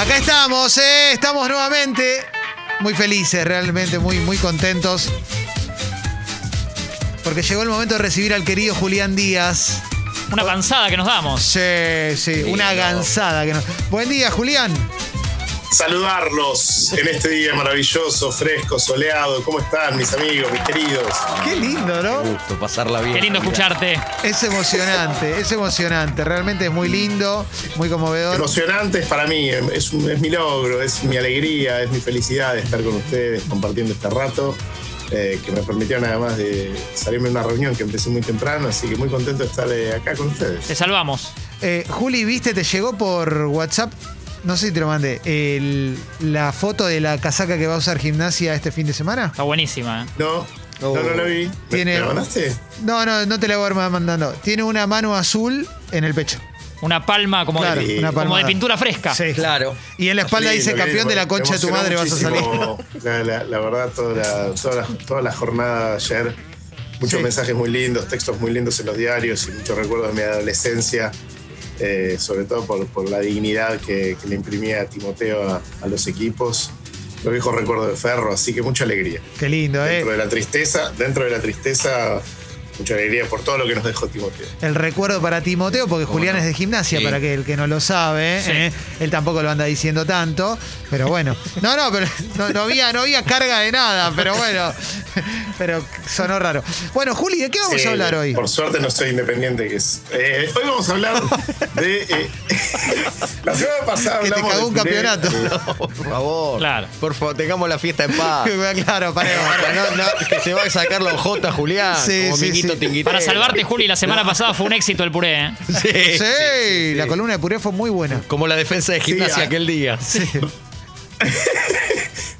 Acá estamos, eh, estamos nuevamente muy felices, realmente muy, muy contentos. Porque llegó el momento de recibir al querido Julián Díaz. Una panzada que nos damos. Sí, sí, una gansada que nos. Buen día, Julián. Saludarlos en este día maravilloso, fresco, soleado. ¿Cómo están, mis amigos, mis queridos? Qué lindo, ¿no? gusto pasarla bien. Qué lindo escucharte. Es emocionante, es emocionante. Realmente es muy lindo, muy conmovedor. Emocionantes para mí, es, un- es mi logro, es mi alegría, es mi felicidad de estar con ustedes compartiendo este rato. eh, que me permitieron además de salirme de una reunión que empecé muy temprano, así que muy contento de estar eh, acá con Te ustedes. salvamos. Eh, Juli, ¿viste? Te llegó por WhatsApp. No sé si te lo mandé. el- la foto de la casaca que va a usar gimnasia este fin de semana. Está buenísima. ¿eh? No, Oh. no, no lo vi. ¿Me- Tiene- ¿Me lo mandaste? No, no, no te la voy a ir mandando. Tiene una mano azul en el pecho. Una palma como, Claro, de, una como de palmada. pintura fresca. Sí. Claro. Y en la espalda Lindo, dice lindo, campeón de la me concha de tu madre vas a salir. muchísimo La, la- la verdad, toda la, toda, la, toda la jornada de ayer, muchos Sí. mensajes muy lindos, textos muy lindos en los diarios y muchos recuerdos de mi adolescencia, eh, sobre todo por, por la dignidad que, que le imprimía Timoteo a, a los equipos. Los viejos recuerdos de Ferro, así que mucha alegría. Qué lindo, Dentro ¿eh? de la tristeza, dentro de la tristeza, mucha alegría por todo lo que nos dejó Timoteo. El recuerdo para Timoteo, porque Julián es de gimnasia, Sí. para que el que no lo sabe, Sí. ¿eh? él tampoco lo anda diciendo tanto, pero bueno. No, no, pero no, no había, no había carga de nada, pero bueno, pero sonó raro. Bueno, Juli, ¿de qué vamos a hablar hoy? Por suerte no soy independiente. Que es. Eh, hoy vamos a hablar de. eh, la semana pasada Que te cagó un de- campeonato. eh, Por favor. Claro. Por favor, tengamos la fiesta en paz. claro, paremos. No, no, que se va a sacar los J, Julián. Sí, como sí, Sí. Tinguitero. Para salvarte, Juli, la semana pasada fue un éxito el puré. ¿eh? Sí, Sí, la columna de Puré fue muy buena. Como la defensa de gimnasia Sí, ah. aquel día.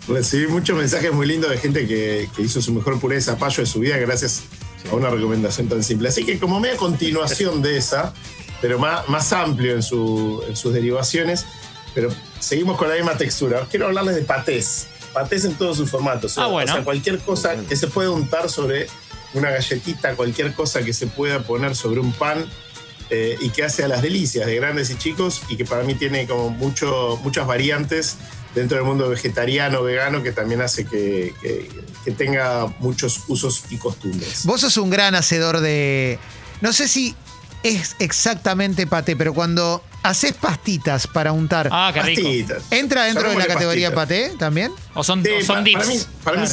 recibí muchos mensajes muy lindos de gente que, que hizo su mejor puré de zapallo de su vida gracias a una recomendación tan simple. Así que, como media continuación de esa, pero más, más amplio en, su- en sus derivaciones, pero seguimos con la misma textura. Quiero hablarles de patés. Patés en todos sus formatos. Ah, bueno. O sea, cualquier cosa que se pueda untar sobre una galletita, cualquier cosa que se pueda poner sobre un pan eh, y que hace a las delicias de grandes y chicos y que para mí tiene como mucho, muchas variantes dentro del mundo vegetariano, vegano, que también hace que, que- que tenga muchos usos y costumbres. Vos sos un gran hacedor de. No sé si es exactamente paté, pero cuando haces pastitas para untar, Ah, qué rico. Pastitas. ¿entra dentro de la categoría pastitas. paté también? O son, Sí, o son pa- dips. Para mí, para, mí.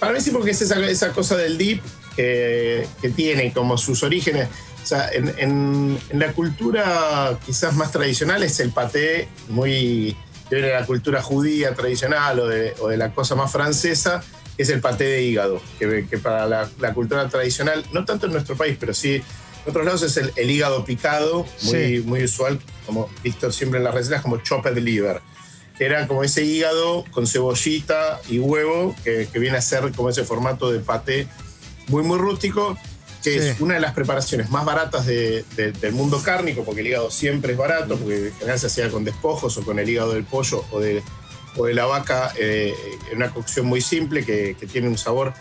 Para mí sí, porque es esa, esa cosa del dip que, que tiene como sus orígenes. O sea, en, en- en la cultura quizás más tradicional es el paté muy. que viene de la cultura judía tradicional o de, o de la cosa más francesa, es el paté de hígado. Que, que para la, la cultura tradicional, no tanto en nuestro país, pero sí. En otros lados es el, el hígado picado, muy, Sí. muy usual, como visto siempre en las recetas, como chopped liver que era como ese hígado con cebollita y huevo, que, que viene a ser como ese formato de paté muy, muy rústico, que Sí. es una de las preparaciones más baratas de- de- del mundo cárnico, porque el hígado siempre es barato, porque en general se hacía con despojos o con el hígado del pollo o de, o de la vaca eh, en una cocción muy simple que, que tiene un sabor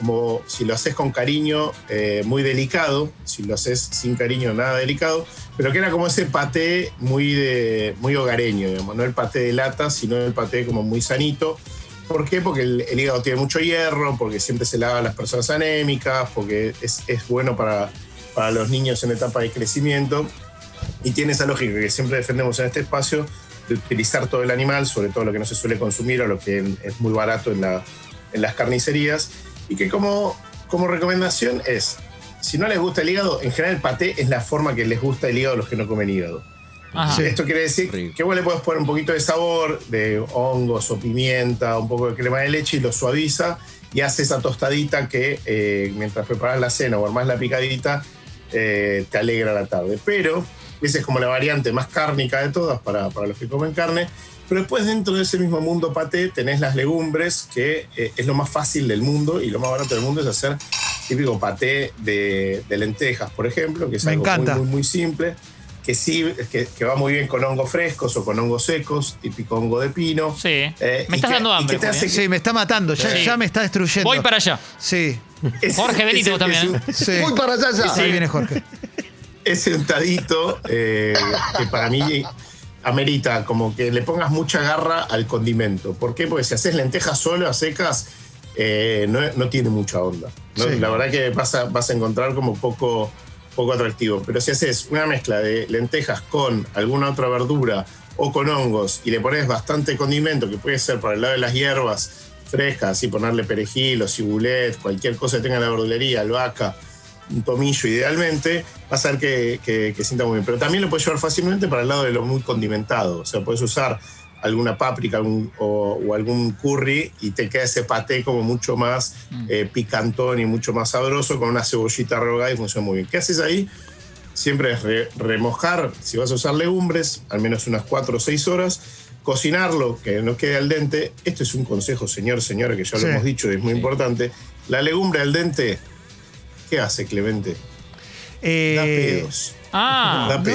como si lo haces con cariño eh, muy delicado, si lo haces sin cariño nada delicado, pero que era como ese paté muy, de, muy hogareño, digamos, no el paté de lata, sino el paté como muy sanito. ¿Por qué? Porque el, el hígado tiene mucho hierro, porque siempre se lava a las personas anémicas, porque es, es bueno para, para los niños en etapa de crecimiento y tiene esa lógica que siempre defendemos en este espacio de utilizar todo el animal, sobre todo lo que no se suele consumir o lo que es muy barato en, la- en las carnicerías, y que como, como recomendación es, si no les gusta el hígado, en general el paté es la forma que les gusta el hígado a los que no comen hígado. Ajá. Esto quiere decir Rico. que vos le puedes poner un poquito de sabor, de hongos o pimienta, un poco de crema de leche y lo suaviza y hace esa tostadita que eh, mientras preparas la cena o armás la picadita eh, te alegra la tarde. Pero esa es como la variante más cárnica de todas para, para los que comen carne. Pero después dentro de ese mismo mundo paté tenés las legumbres, que eh, es lo más fácil del mundo y lo más barato del mundo es hacer típico paté de, de lentejas, por ejemplo, que es Me algo encanta. muy, muy, muy simple que sí, que, que va muy bien con hongos frescos o con hongos secos, típico hongo de pino. Sí. Eh, Me estás que- dando hambre. te hace ¿eh? Sí, me está matando, ya, Sí. ya me está destruyendo. Voy para allá. Sí, ese- Jorge ese- también, ese- sí. Voy para allá ya. Ahí viene Jorge. ese untadito eh, que para mí amerita como que le pongas mucha garra al condimento. ¿Por qué? Porque si haces lentejas solo a secas, eh, no, no tiene mucha onda. ¿no? Sí. La verdad que vas a, vas a encontrar como poco, poco atractivo. Pero si haces una mezcla de lentejas con alguna otra verdura o con hongos y le pones bastante condimento, que puede ser por el lado de las hierbas frescas, así ponerle perejil o cibulet, cualquier cosa que tenga en la verdulería, albahaca, un tomillo idealmente, vas a ver que, que, que sienta muy bien. Pero también lo puedes llevar fácilmente para el lado de lo muy condimentado. O sea, puedes usar alguna páprica algún- o, o algún curry y te queda ese paté como mucho más eh, picantón y mucho más sabroso con una cebollita rehogada y funciona muy bien. ¿Qué haces ahí? Siempre es re- remojar, si vas a usar legumbres, al menos unas 4 o 6 horas, cocinarlo, que no quede al dente. Esto es un consejo, señor, señora, que ya Sí. lo hemos dicho y es muy importante. La legumbre al dente, ¿qué hace, Clemente? Da Eh, pedos. Ah, Da no,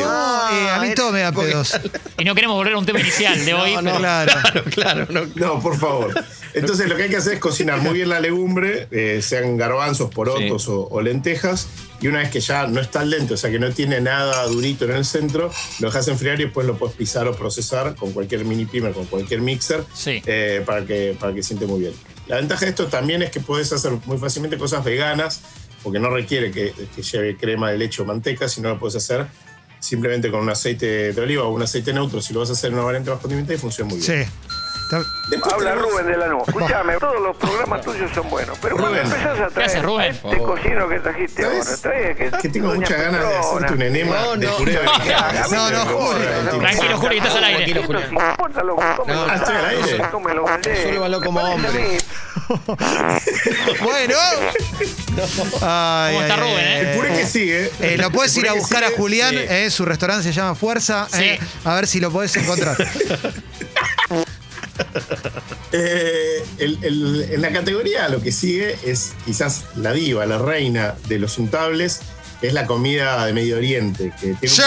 eh, a mí todo me da pedos. y no queremos volver a un tema inicial de hoy. No, no, pero- Claro. claro, claro. no. No, por favor. Entonces lo que hay que hacer es cocinar muy bien la legumbre, eh, sean garbanzos, porotos Sí. o, o lentejas, y una vez que ya no está al dente, o sea que no tiene nada durito en el centro, lo dejas enfriar y después lo puedes pisar o procesar con cualquier mini primer, con cualquier mixer, Sí. eh, para, que, para que siente muy bien. La ventaja de esto también es que puedes hacer muy fácilmente cosas veganas, porque no requiere que, que lleve crema de leche o manteca, sino lo puedes hacer simplemente con un aceite de oliva o un aceite neutro, si lo vas a hacer en una variante más condimentada y funciona muy bien. Sí. Después Habla tenemos- Rubén de la NU. Escúchame, todos los programas tuyos son buenos. Pero cuando Rubén. empezás a ¿Qué traer Rubén? a este cocino que trajiste ¿Sabes? ahora, trae que, que tengo muchas ganas de hacerte un enema No, de no, puré de no. No, no, Julio. Tranquilo, estás al aire. No, mí, Bueno. Ay, ¿Cómo está ay, Rubén, eh? El puré que sigue. Eh, lo puedes ir a buscar a Julián, sí. eh, su restaurante se llama Fuerza, eh, Sí. a ver si lo podés encontrar. Eh, el- el- en la categoría lo que sigue es quizás la diva, la reina de los untables, es la comida de Medio Oriente. Que tiene ¡Sí!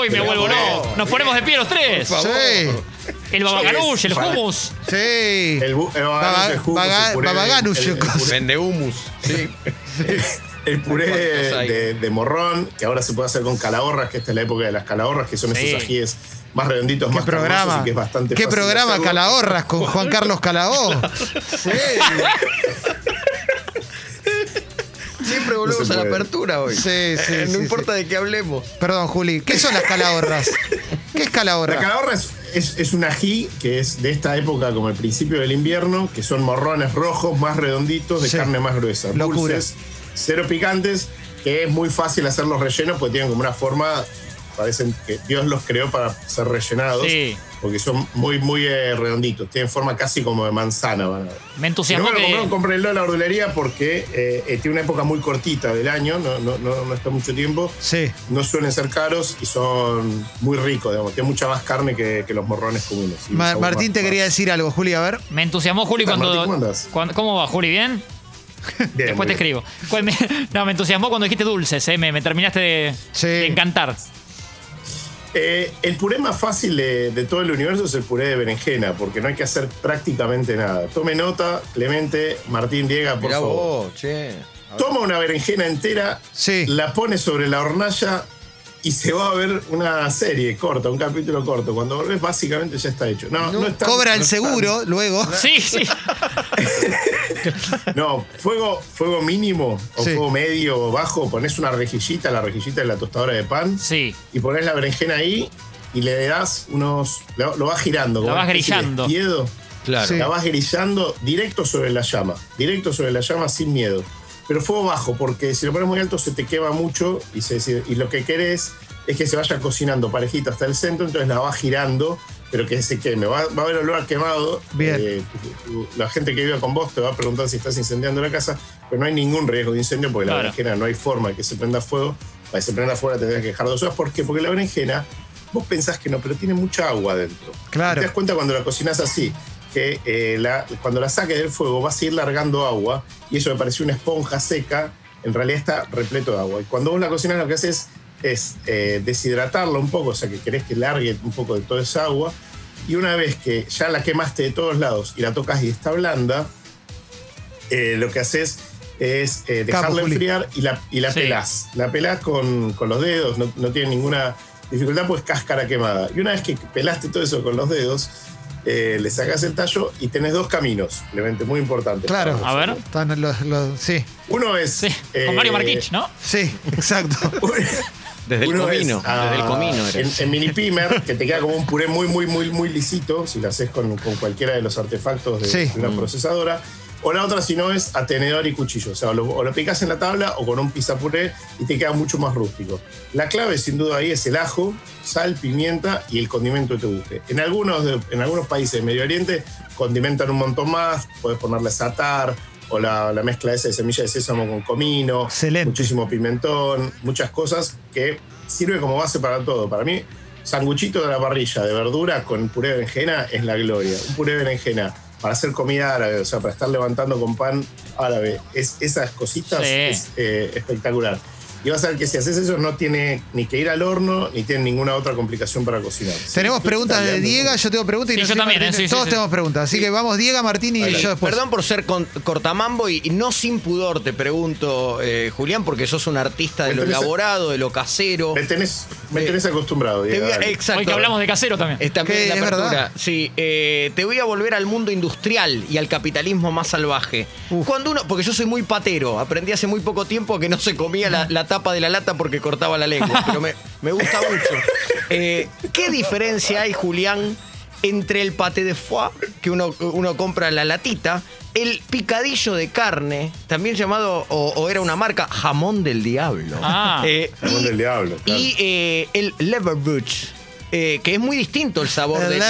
Uy, me vuelvo loco. Nos ponemos de pie los tres. Por favor. Sí, El babaganush, el hummus. sí. El, bu- el Baba- babaganush, el hummus, baga- el puré, babaganush, el- el cosa. puré- Vende humus. Sí. El puré ¿Cuántos hay? de, de morrón, que ahora se puede hacer con calahorras, que esta es la época de las calahorras, que son Sí. esos ajíes más redonditos, ¿Qué más carnosos programa? y que es bastante ¿Qué fácil programa hacerlo. Calahorras con Juan Carlos Calahó? Sí. Siempre volvemos No se a la puede. apertura hoy. Sí, sí, Eh, no sí, importa de qué hablemos. Perdón, Juli. ¿Qué son las calahorras? ¿Qué es La calahorra? calahorra es, es- es un ají que es de esta época, como el principio del invierno, que son morrones rojos más redonditos, de Sí. carne más gruesa. Locura. Dulces, cero picantes, que es muy fácil hacer los rellenos porque tienen como una forma, parecen que Dios los creó para ser rellenados, Sí. porque son muy, muy eh, redonditos, tienen forma casi como de manzana. van a ver. Me Si entusiasmó no me lo compraron, en la verdulería porque eh, eh, tiene una época muy cortita del año, no, no, no, no está mucho tiempo. Sí. No suelen ser caros y son muy ricos, digamos. Tienen mucha más carne que, que los morrones comunes. Ma- Martín más- te quería más- decir algo, Juli, a ver. Me entusiasmó Juli ¿Qué tal, cuando, Martín? ¿Cómo cuando- ¿Cómo va, Juli? ¿Bien? Bien, Después te bien. escribo. No, me entusiasmó cuando dijiste dulces, ¿eh? me, me terminaste de, Sí. de encantar. Eh, el puré más fácil de, de todo el universo es el puré de berenjena, porque no hay que hacer prácticamente nada. Tome nota, Clemente, Martín, Diega, por Mirá favor. vos, che. Toma una berenjena entera, Sí. la pone sobre la hornalla y se va a ver una serie corta, un capítulo corto. Cuando volvés, básicamente ya está hecho. No, no, es tan- Cobra no el seguro luego. Sí, sí. No, fuego, fuego mínimo o Sí. fuego medio o bajo, pones una rejillita, la rejillita de la tostadora de pan, Sí. y pones la berenjena ahí y le das unos. Lo, lo vas girando. La como vas grillando. despiedo. Claro. Sí. La vas grillando directo sobre la llama. Directo sobre la llama sin miedo. Pero fuego bajo, porque si lo pones muy alto se te quema mucho y, se- y lo que querés es que se vaya cocinando parejita hasta el centro, entonces la vas girando, pero que se queme. Va, va a haber olor a quemado. Bien. Eh, la gente que vive con vos te va a preguntar si estás incendiando la casa, pero no hay ningún riesgo de incendio porque la berenjena no hay forma de que se prenda fuego. Para que se prenda fuego la tendrías que dejar dos horas. ¿Por qué? Porque la berenjena, vos pensás que no, pero tiene mucha agua adentro. Claro. Te das cuenta cuando la cocinas así, que eh, la- cuando la saques del fuego vas a ir largando agua y eso me pareció una esponja seca, en realidad está repleto de agua. Y cuando vos la cocinas lo que haces es eh, deshidratarla un poco, o sea que querés que largue un poco de toda esa agua. Y una vez que ya la quemaste de todos lados y la tocas y está blanda, eh, lo que haces es eh, dejarla enfriar y la, y la Sí. pelás. La pelás con, con los dedos, no, no tiene ninguna Dificultad pues cáscara quemada. Y una vez que pelaste todo eso con los dedos, eh, le sacas el tallo y tenés dos caminos, elemento muy importante. Claro. A ver. Están los, los- sí, Uno es... Sí, eh, con Mario Marquich, ¿no? sí, exacto. Desde el comino, es, ah, desde el comino. En, en mini pimer, que te queda como un puré muy, muy, muy, muy lisito, si lo haces con, con cualquiera de los artefactos de, Sí. de una procesadora. O la otra, si no, es a tenedor y cuchillo. O sea, o lo, o lo picas en la tabla o con un puré y te queda mucho más rústico. La clave, sin duda, ahí es el ajo, sal, pimienta y el condimento que te guste. En algunos, de- en algunos países de Medio Oriente condimentan un montón más. Puedes ponerle satar o la, la mezcla esa de semilla de sésamo con comino. Excelente. Muchísimo pimentón, muchas cosas que sirve como base para todo. Para mí, sanguchito de la parrilla de verdura con puré de berenjena es la gloria. Un puré de berenjena para hacer comida árabe, o sea, para estar levantando con pan árabe, es, esas cositas Sí. es eh, espectacular. Y vas a ver que si haces eso no tiene ni que ir al horno ni tiene ninguna otra complicación para cocinar. Tenemos preguntas de. Diego, yo tengo preguntas y Sí, no yo sé, también, Martín, eh, sí, Todos sí, sí. tenemos preguntas, así que vamos, Diego, Martín y Adelante. yo después. Perdón por ser con- cortamambo y, y no sin pudor, te pregunto, eh, Julián, porque sos un artista de lo elaborado, de lo casero. Me tenés, me Sí. tenés acostumbrado, Diego. a- exacto. Hoy que hablamos de casero también. Es también la es apertura. verdad. Sí, eh, te voy a volver al mundo industrial y al capitalismo más salvaje. Uf. Cuando uno, porque yo soy muy patero, aprendí hace muy poco tiempo que no se comía la, la tapa de la lata porque cortaba la lengua, pero me, me gusta mucho. Eh, ¿Qué diferencia hay, Julián, entre el paté de foie, que uno, uno compra la latita, el picadillo de carne, también llamado, o, o era una marca, jamón del diablo? Ah. Eh, Jamón del diablo, claro. y eh, el Leverbuch, eh, que es muy distinto el sabor El del.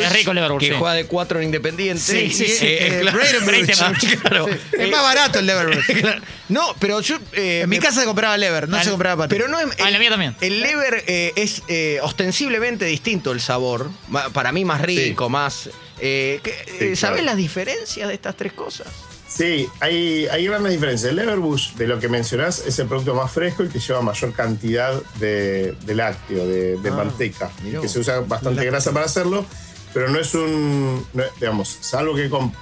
Es rico el Que sí. juega de cuatro en Independiente. Sí, sí, sí. Eh, claro. Claro. Sí. Es Eh, más barato el Leverbuch. claro. No, pero yo... eh, En mi me- casa se compraba lever, no se compraba paté. Pero no es- Ah, en la mía también. El lever eh, es eh, ostensiblemente distinto el sabor. Para mí más rico, más... eh, que- eh, claro. ¿Sabés las diferencias de estas tres cosas? Sí, hay, hay grandes diferencias. El Leverbush, de lo que mencionás, es el producto más fresco y que lleva mayor cantidad de, de lácteo, de, de Ah, manteca, que se usa bastante grasa para hacerlo, pero no es un, no- digamos, salvo que, com-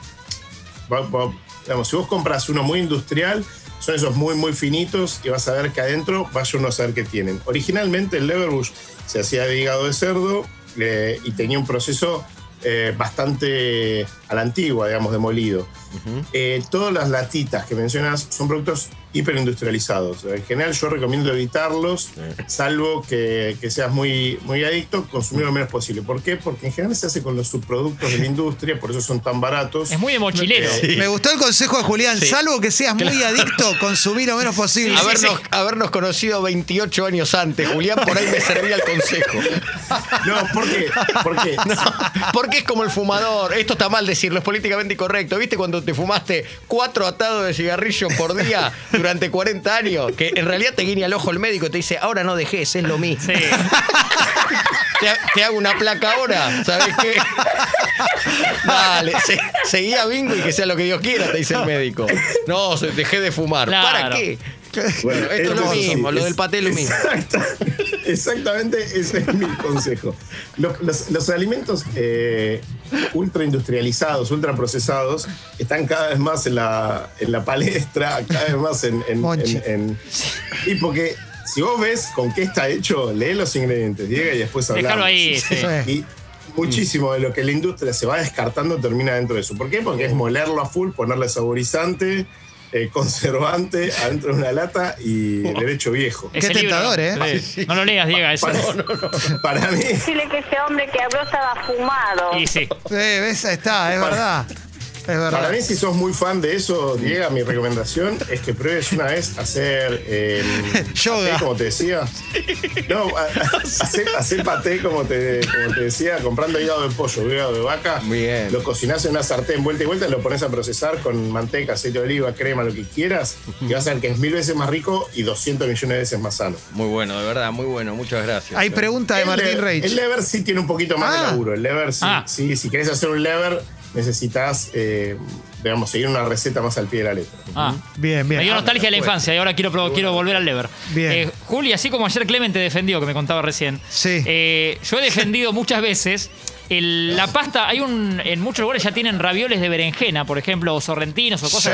va- va- digamos, si vos compras uno muy industrial, son esos muy, muy finitos y vas a ver que adentro vaya uno a saber qué tienen. Originalmente el Leverbush se hacía de hígado de cerdo eh, y tenía un proceso eh, bastante a la antigua, digamos, de molido. Eh, todas las latitas que mencionas son productos hiperindustrializados. En general yo recomiendo evitarlos, salvo que, que seas muy, muy adicto, consumir lo menos posible. ¿Por qué? Porque en general se hace con los subproductos de la industria, por eso son tan baratos. Es muy de mochilero. Sí. Me gustó el consejo de Julián, Sí. salvo que seas muy adicto, consumir lo menos posible. Habernos, habernos conocido 28 años antes, Julián, por ahí me servía el consejo. No, ¿por qué? Porque Porque es como el fumador. Esto está mal decirlo, es políticamente incorrecto. ¿Viste cuando te fumaste cuatro atados de cigarrillo por día durante 40 años? Que en realidad te guiña el ojo el médico y te dice, ahora no dejes, es lo mismo. Sí. Te, ha- te hago una placa ahora, ¿sabes qué? Dale, se- seguí a bingo y que sea lo que Dios quiera, te dice el médico. No, se- dejé de fumar. Claro. ¿Para qué? Bueno, Esto es lo mismo, lo del paté es lo mismo. Exacta- exactamente, ese es mi consejo. Los, los- los alimentos eh, ultra industrializados, ultra procesados, están cada vez más en la, en la palestra, cada vez más en. en- en- en- y porque si vos ves con qué está hecho, lee los ingredientes, llega y después hablamos. Déjalo ahí, sí. Sí. Y muchísimo de lo que la industria se va descartando termina dentro de eso. ¿Por qué? Porque es molerlo a full, ponerle saborizante, eh, conservante adentro de una lata y derecho viejo. Ese Qué libro, tentador, ¿eh? sí. No lo leas, Diego. Eso. Para, para mí, Decirle que ese hombre que habló estaba fumado. Y sí. Sí, ves, ahí está, es Para- verdad. Es verdad. para mí, si sos muy fan de eso, Diego, mi recomendación es que pruebes una vez hacer eh, Yoga. paté, como te decía. No, hacer, hacer paté, como te, como te decía, comprando hígado de pollo, hígado de vaca. Bien. Lo cocinás en una sartén vuelta y vuelta, lo pones a procesar con manteca, aceite de oliva, crema, lo que quieras. Y vas a ver que es mil veces más rico y 200 millones de veces más sano. Muy bueno, de verdad, muy bueno. Muchas gracias. Hay pregunta de El Martín lever- Reich. El lever sí tiene un poquito más Ah. de laburo. El lever sí, Ah. sí, si querés hacer un lever, necesitas, eh, digamos, seguir una receta más al pie de la letra. Ah. Bien, bien. Me dio nostalgia de la infancia y ahora quiero, quiero volver al lever. Bien. Eh, Juli, así como ayer Clemente defendió, que me contaba recién, Sí. eh, yo he defendido muchas veces el- la pasta, hay un. En muchos lugares ya tienen ravioles de berenjena, por ejemplo, o sorrentinos o cosas.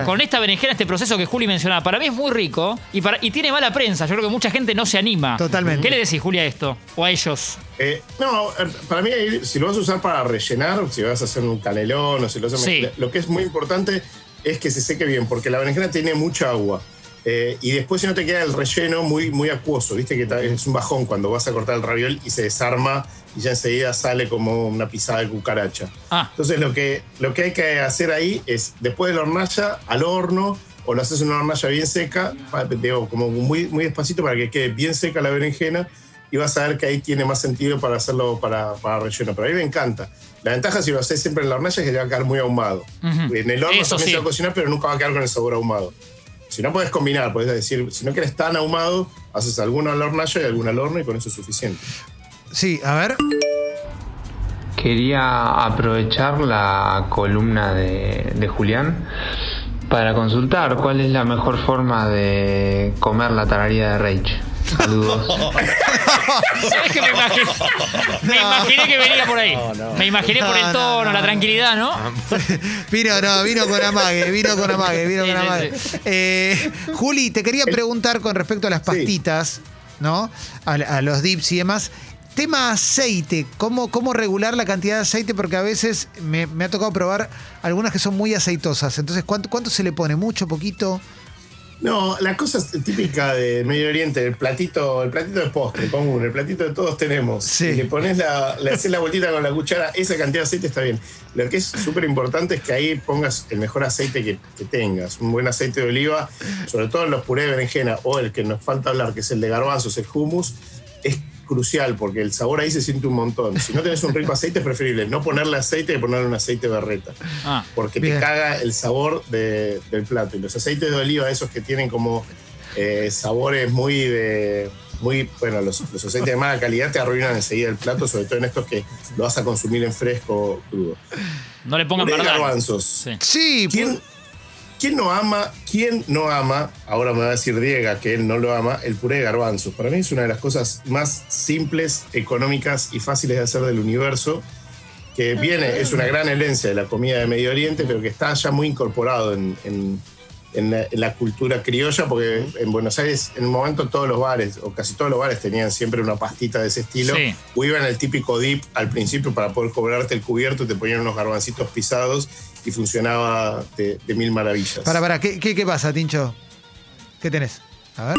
Sí. Con esta berenjena, este proceso que Juli mencionaba, para mí es muy rico y, para, y tiene mala prensa. Yo creo que mucha gente no se anima. Totalmente. ¿Qué le decís, Juli, a esto? ¿O a ellos? Eh, no, eh, para mí si lo vas a usar para rellenar, si vas a hacer un canelón o si lo vas a Sí. lo que es muy importante es que se seque bien, porque la berenjena tiene mucha agua. Eh, y después si no te queda el relleno muy, muy acuoso, viste que es un bajón cuando vas a cortar el raviol y se desarma y ya enseguida sale como una pisada de cucaracha. Ah. Entonces lo que, lo que hay que hacer ahí es, después de la hornalla, al horno, o lo haces en una hornalla bien seca, digo, como muy, muy despacito para que quede bien seca la berenjena, y vas a ver que ahí tiene más sentido para hacerlo para, para relleno. Pero a mí me encanta. La ventaja si lo haces siempre en la hornalla es que te va a quedar muy ahumado. En el horno Eso también sí. se va a cocinar, pero nunca va a quedar con el sabor ahumado. Si no puedes combinar, puedes decir, si no quieres tan ahumado, haces alguno a la hornalla y alguno al horno y con eso es suficiente. Sí, a ver. Quería aprovechar la columna de, de Julián para consultar cuál es la mejor forma de comer la tararía de Reich. Saludos. ¿Sabes qué me imaginé? Me imaginé que venía por ahí. Me imaginé por el no, tono, no, la tranquilidad, ¿no? Vino, no, vino con amague, vino con amague, vino Sí, con sí, amague. Eh, Juli, te quería preguntar con respecto a las pastitas, ¿no? A, a los dips y demás. Tema aceite, ¿cómo, ¿cómo regular la cantidad de aceite? Porque a veces me, me ha tocado probar algunas que son muy aceitosas. Entonces, ¿cuánto, cuánto se le pone? ¿Mucho, poquito? No, la cosa típica de Medio Oriente, el platito, el platito de postre común, el platito de todos tenemos. Sí. Y le pones la, le haces la vueltita con la cuchara, esa cantidad de aceite está bien. Lo que es súper importante es que ahí pongas el mejor aceite que, que tengas, un buen aceite de oliva, sobre todo en los purés de berenjena o el que nos falta hablar, que es el de garbanzos, el hummus, es crucial porque el sabor ahí se siente un montón. Si no tenés un rico aceite es preferible no ponerle aceite que ponerle un aceite berreta Ah. porque Bien. te caga el sabor de- del plato. Y los aceites de oliva, esos que tienen como eh, sabores muy de. Muy, bueno, los, los aceites de mala calidad te arruinan enseguida el plato, sobre todo en estos que lo vas a consumir en fresco crudo. No le pongan garbanzos. Sí. Sí, ¿Quién, quién no ama, quién no ama, ahora me va a decir Diego que él no lo ama, el puré de garbanzos? Para mí es una de las cosas más simples, económicas y fáciles de hacer del universo, que viene, es una gran herencia de la comida de Medio Oriente, pero que está ya muy incorporado en, en- en la, en la cultura criolla, porque en Buenos Aires en un momento todos los bares, o casi todos los bares tenían siempre una pastita de ese estilo, Sí. o iban el típico dip al principio para poder cobrarte el cubierto, te ponían unos garbancitos pisados y funcionaba de, de mil maravillas. para, para, ¿qué, qué, qué pasa, Tincho? ¿Qué tenés? A ver.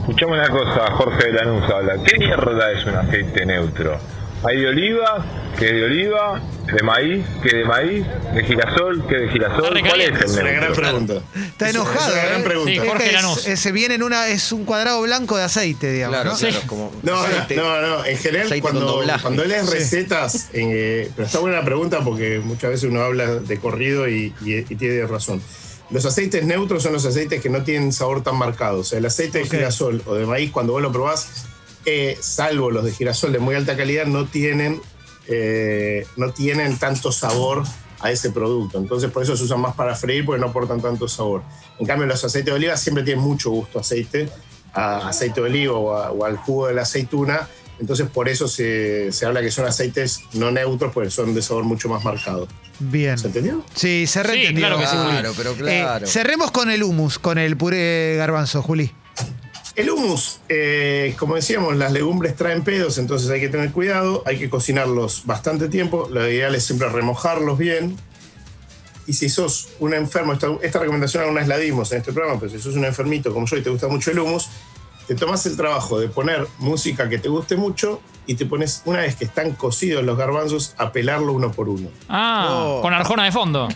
Escuchame una cosa, Jorge de Lanús habla. ¿Qué mierda es un aceite neutro? Hay de oliva, que es de oliva, de maíz, que es de maíz, de girasol, que es de girasol. ¿Cuál es el una gran pregunta. Está enojado. Es una gran ¿eh? pregunta. Sí, Es Jorge Lanús. es- se viene en una, es un cuadrado blanco de aceite, digamos. Claro, ¿no? claro, como No, aceite. no, no. En general, cuando, cuando lees Sí. recetas, eh, pero está buena la pregunta porque muchas veces uno habla de corrido y, y- y tiene razón. Los aceites neutros son los aceites que no tienen sabor tan marcado. O sea, el aceite de girasol o de maíz, cuando vos lo probás, eh, salvo los de girasol de muy alta calidad, no tienen, eh, no tienen tanto sabor a ese producto. Entonces, por eso se usan más para freír porque no aportan tanto sabor. En cambio, los aceites de oliva siempre tienen mucho gusto a aceite, a aceite de oliva o, a- o al jugo de la aceituna. Entonces, por eso se, se habla que son aceites no neutros, porque son de sabor mucho más marcado. Bien. ¿Se entendió? Sí, se reentendió. claro que sí. Claro, pero claro. Eh, cerremos con el humus, con el puré de garbanzo, Juli. El hummus, eh, como decíamos, las legumbres traen pedos, entonces hay que tener cuidado, hay que cocinarlos bastante tiempo. Lo ideal es siempre remojarlos bien. Y si sos un enfermo, esta, esta recomendación alguna vez la dimos en este programa, pero si sos un enfermito como yo y te gusta mucho el hummus, te tomas el trabajo de poner música que te guste mucho y te pones, una vez que están cocidos los garbanzos, a pelarlo uno por uno. Ah, Oh. con Arjona de fondo.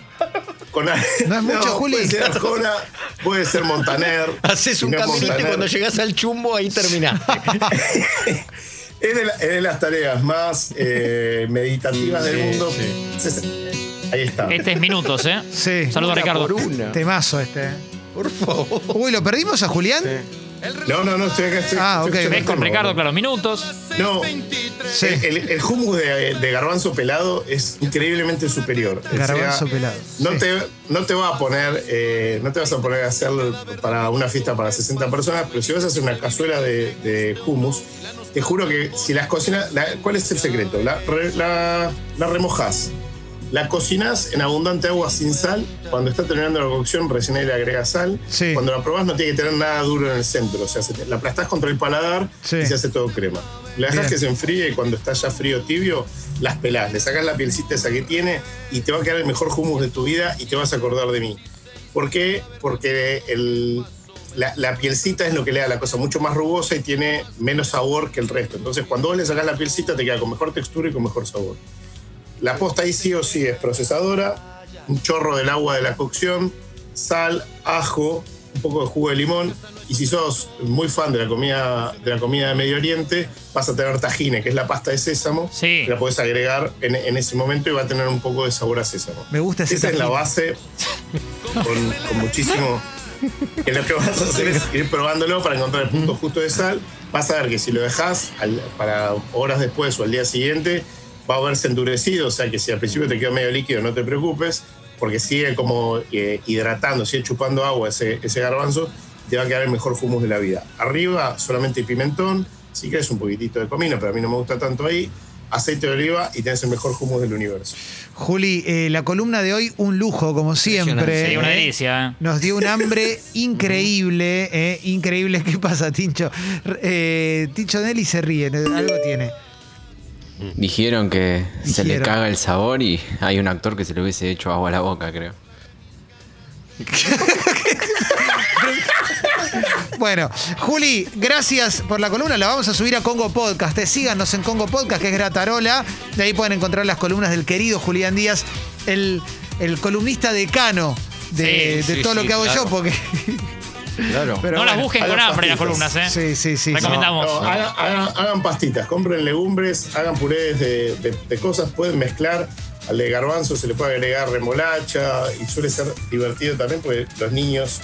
Con, ¿No es mucho, Juli? Puede ser Arjona, puede ser Montaner. Haces si un no caminito y cuando llegas al chumbo ahí terminaste. Es de, la- es de las tareas más eh, meditativas del mundo. Sí. Ahí está. Este es minutos, ¿eh? Sí. Saludos Ricardo. por una. Temazo este. ¿eh? Por favor. Uy, ¿lo perdimos a Julián? No, no, no, estoy acá. Estoy, Ah, estoy ok. ¿Ves con Ricardo, claro, minutos. No, Sí. el, el hummus de, de garbanzo pelado es increíblemente superior. O sea, Garbanzo pelado, No, sí. te, no te va a poner, eh, no te vas a poner a hacerlo para una fiesta para 60 personas, pero si vas a hacer una cazuela de, de hummus, te juro que si las cocinas, la- ¿cuál es el secreto? La, la, la remojás. La cocinás en abundante agua sin sal. Cuando está terminando la cocción, recién ahí le agregas sal. Sí. Cuando la probás no tiene que tener nada duro en el centro. O sea, se te- la aplastás contra el paladar Sí. y se hace todo crema. La Bien. que se enfríe y cuando está ya frío tibio, las pelás. Le sacás la pielcita esa que tiene y te va a quedar el mejor hummus de tu vida y te vas a acordar de mí. ¿Por qué? Porque el, la, la pielcita es lo que le da la cosa mucho más rugosa y tiene menos sabor que el resto. Entonces, cuando vos le sacás la pielcita, te queda con mejor textura y con mejor sabor. La posta ahí sí o sí es procesadora, un chorro del agua de la cocción, sal, ajo, un poco de jugo de limón. Y si sos muy fan de la comida de, la comida de Medio Oriente, vas a tener tajine, que es la pasta de sésamo. Sí. que La podés agregar en, en ese momento y va a tener un poco de sabor a sésamo. Me gusta ese Esa es la base con, con muchísimo. Que lo que vas a hacer es ir probándolo para encontrar el punto justo de sal. Vas a ver que si lo dejas para horas después o al día siguiente, va a verse endurecido. O sea que si al principio te quedó medio líquido, no te preocupes, porque sigue como eh, hidratando, sigue chupando agua ese, ese garbanzo, te va a quedar el mejor hummus de la vida. Arriba solamente pimentón, si quieres un poquitito de comino, pero a mí no me gusta tanto ahí. Aceite de oliva y tenés el mejor hummus del universo. Juli, eh, la columna de hoy, un lujo, como siempre. Sí, una ¿eh? delicia. ¿eh? Nos dio un hambre increíble, eh, increíble. ¿Qué pasa, Tincho? Eh, Tincho Nelly se ríe, algo tiene. Dijeron que se le caga el sabor y hay un actor que se le hubiese hecho agua a la boca, creo. Bueno, Juli, gracias por la columna. La vamos a subir a Congo Podcast. Eh, Síganos en Congo Podcast, que es Gratarola. De ahí pueden encontrar las columnas del querido Julián Díaz, el, el columnista decano de, Sí, de sí, todo lo sí, que hago claro. yo, porque. Claro. pero no las busquen con hambre las columnas, ¿eh? Sí, sí, sí. Recomendamos. No, hagan, hagan- hagan pastitas, compren legumbres, hagan purés de, de- de cosas, pueden mezclar. Al de garbanzo se le puede agregar remolacha y suele ser divertido también porque los niños,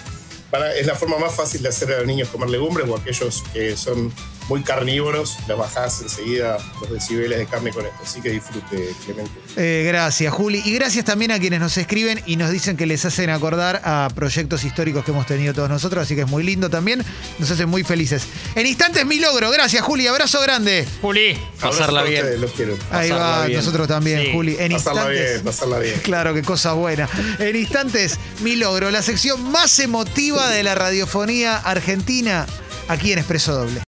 para- es la forma más fácil de hacer a los niños comer legumbres o aquellos que son muy carnívoros, les bajás enseguida los decibeles de carne con esto. Así que disfrute, Clemente. Eh, gracias, Juli. Y gracias también a quienes nos escriben y nos dicen que les hacen acordar a proyectos históricos que hemos tenido todos nosotros, así que es muy lindo también. Nos hacen muy felices. En instantes mi logro. Gracias, Juli. Abrazo grande. Juli. Pasarla bien. ustedes, Los quiero. Ahí Pasarla va, bien. nosotros también, Sí. Juli. En Pasarla instantes. bien, pasarla bien. Claro, qué cosa buena. En instantes, mi logro, la sección más emotiva de la radiofonía argentina, aquí en Expreso Doble.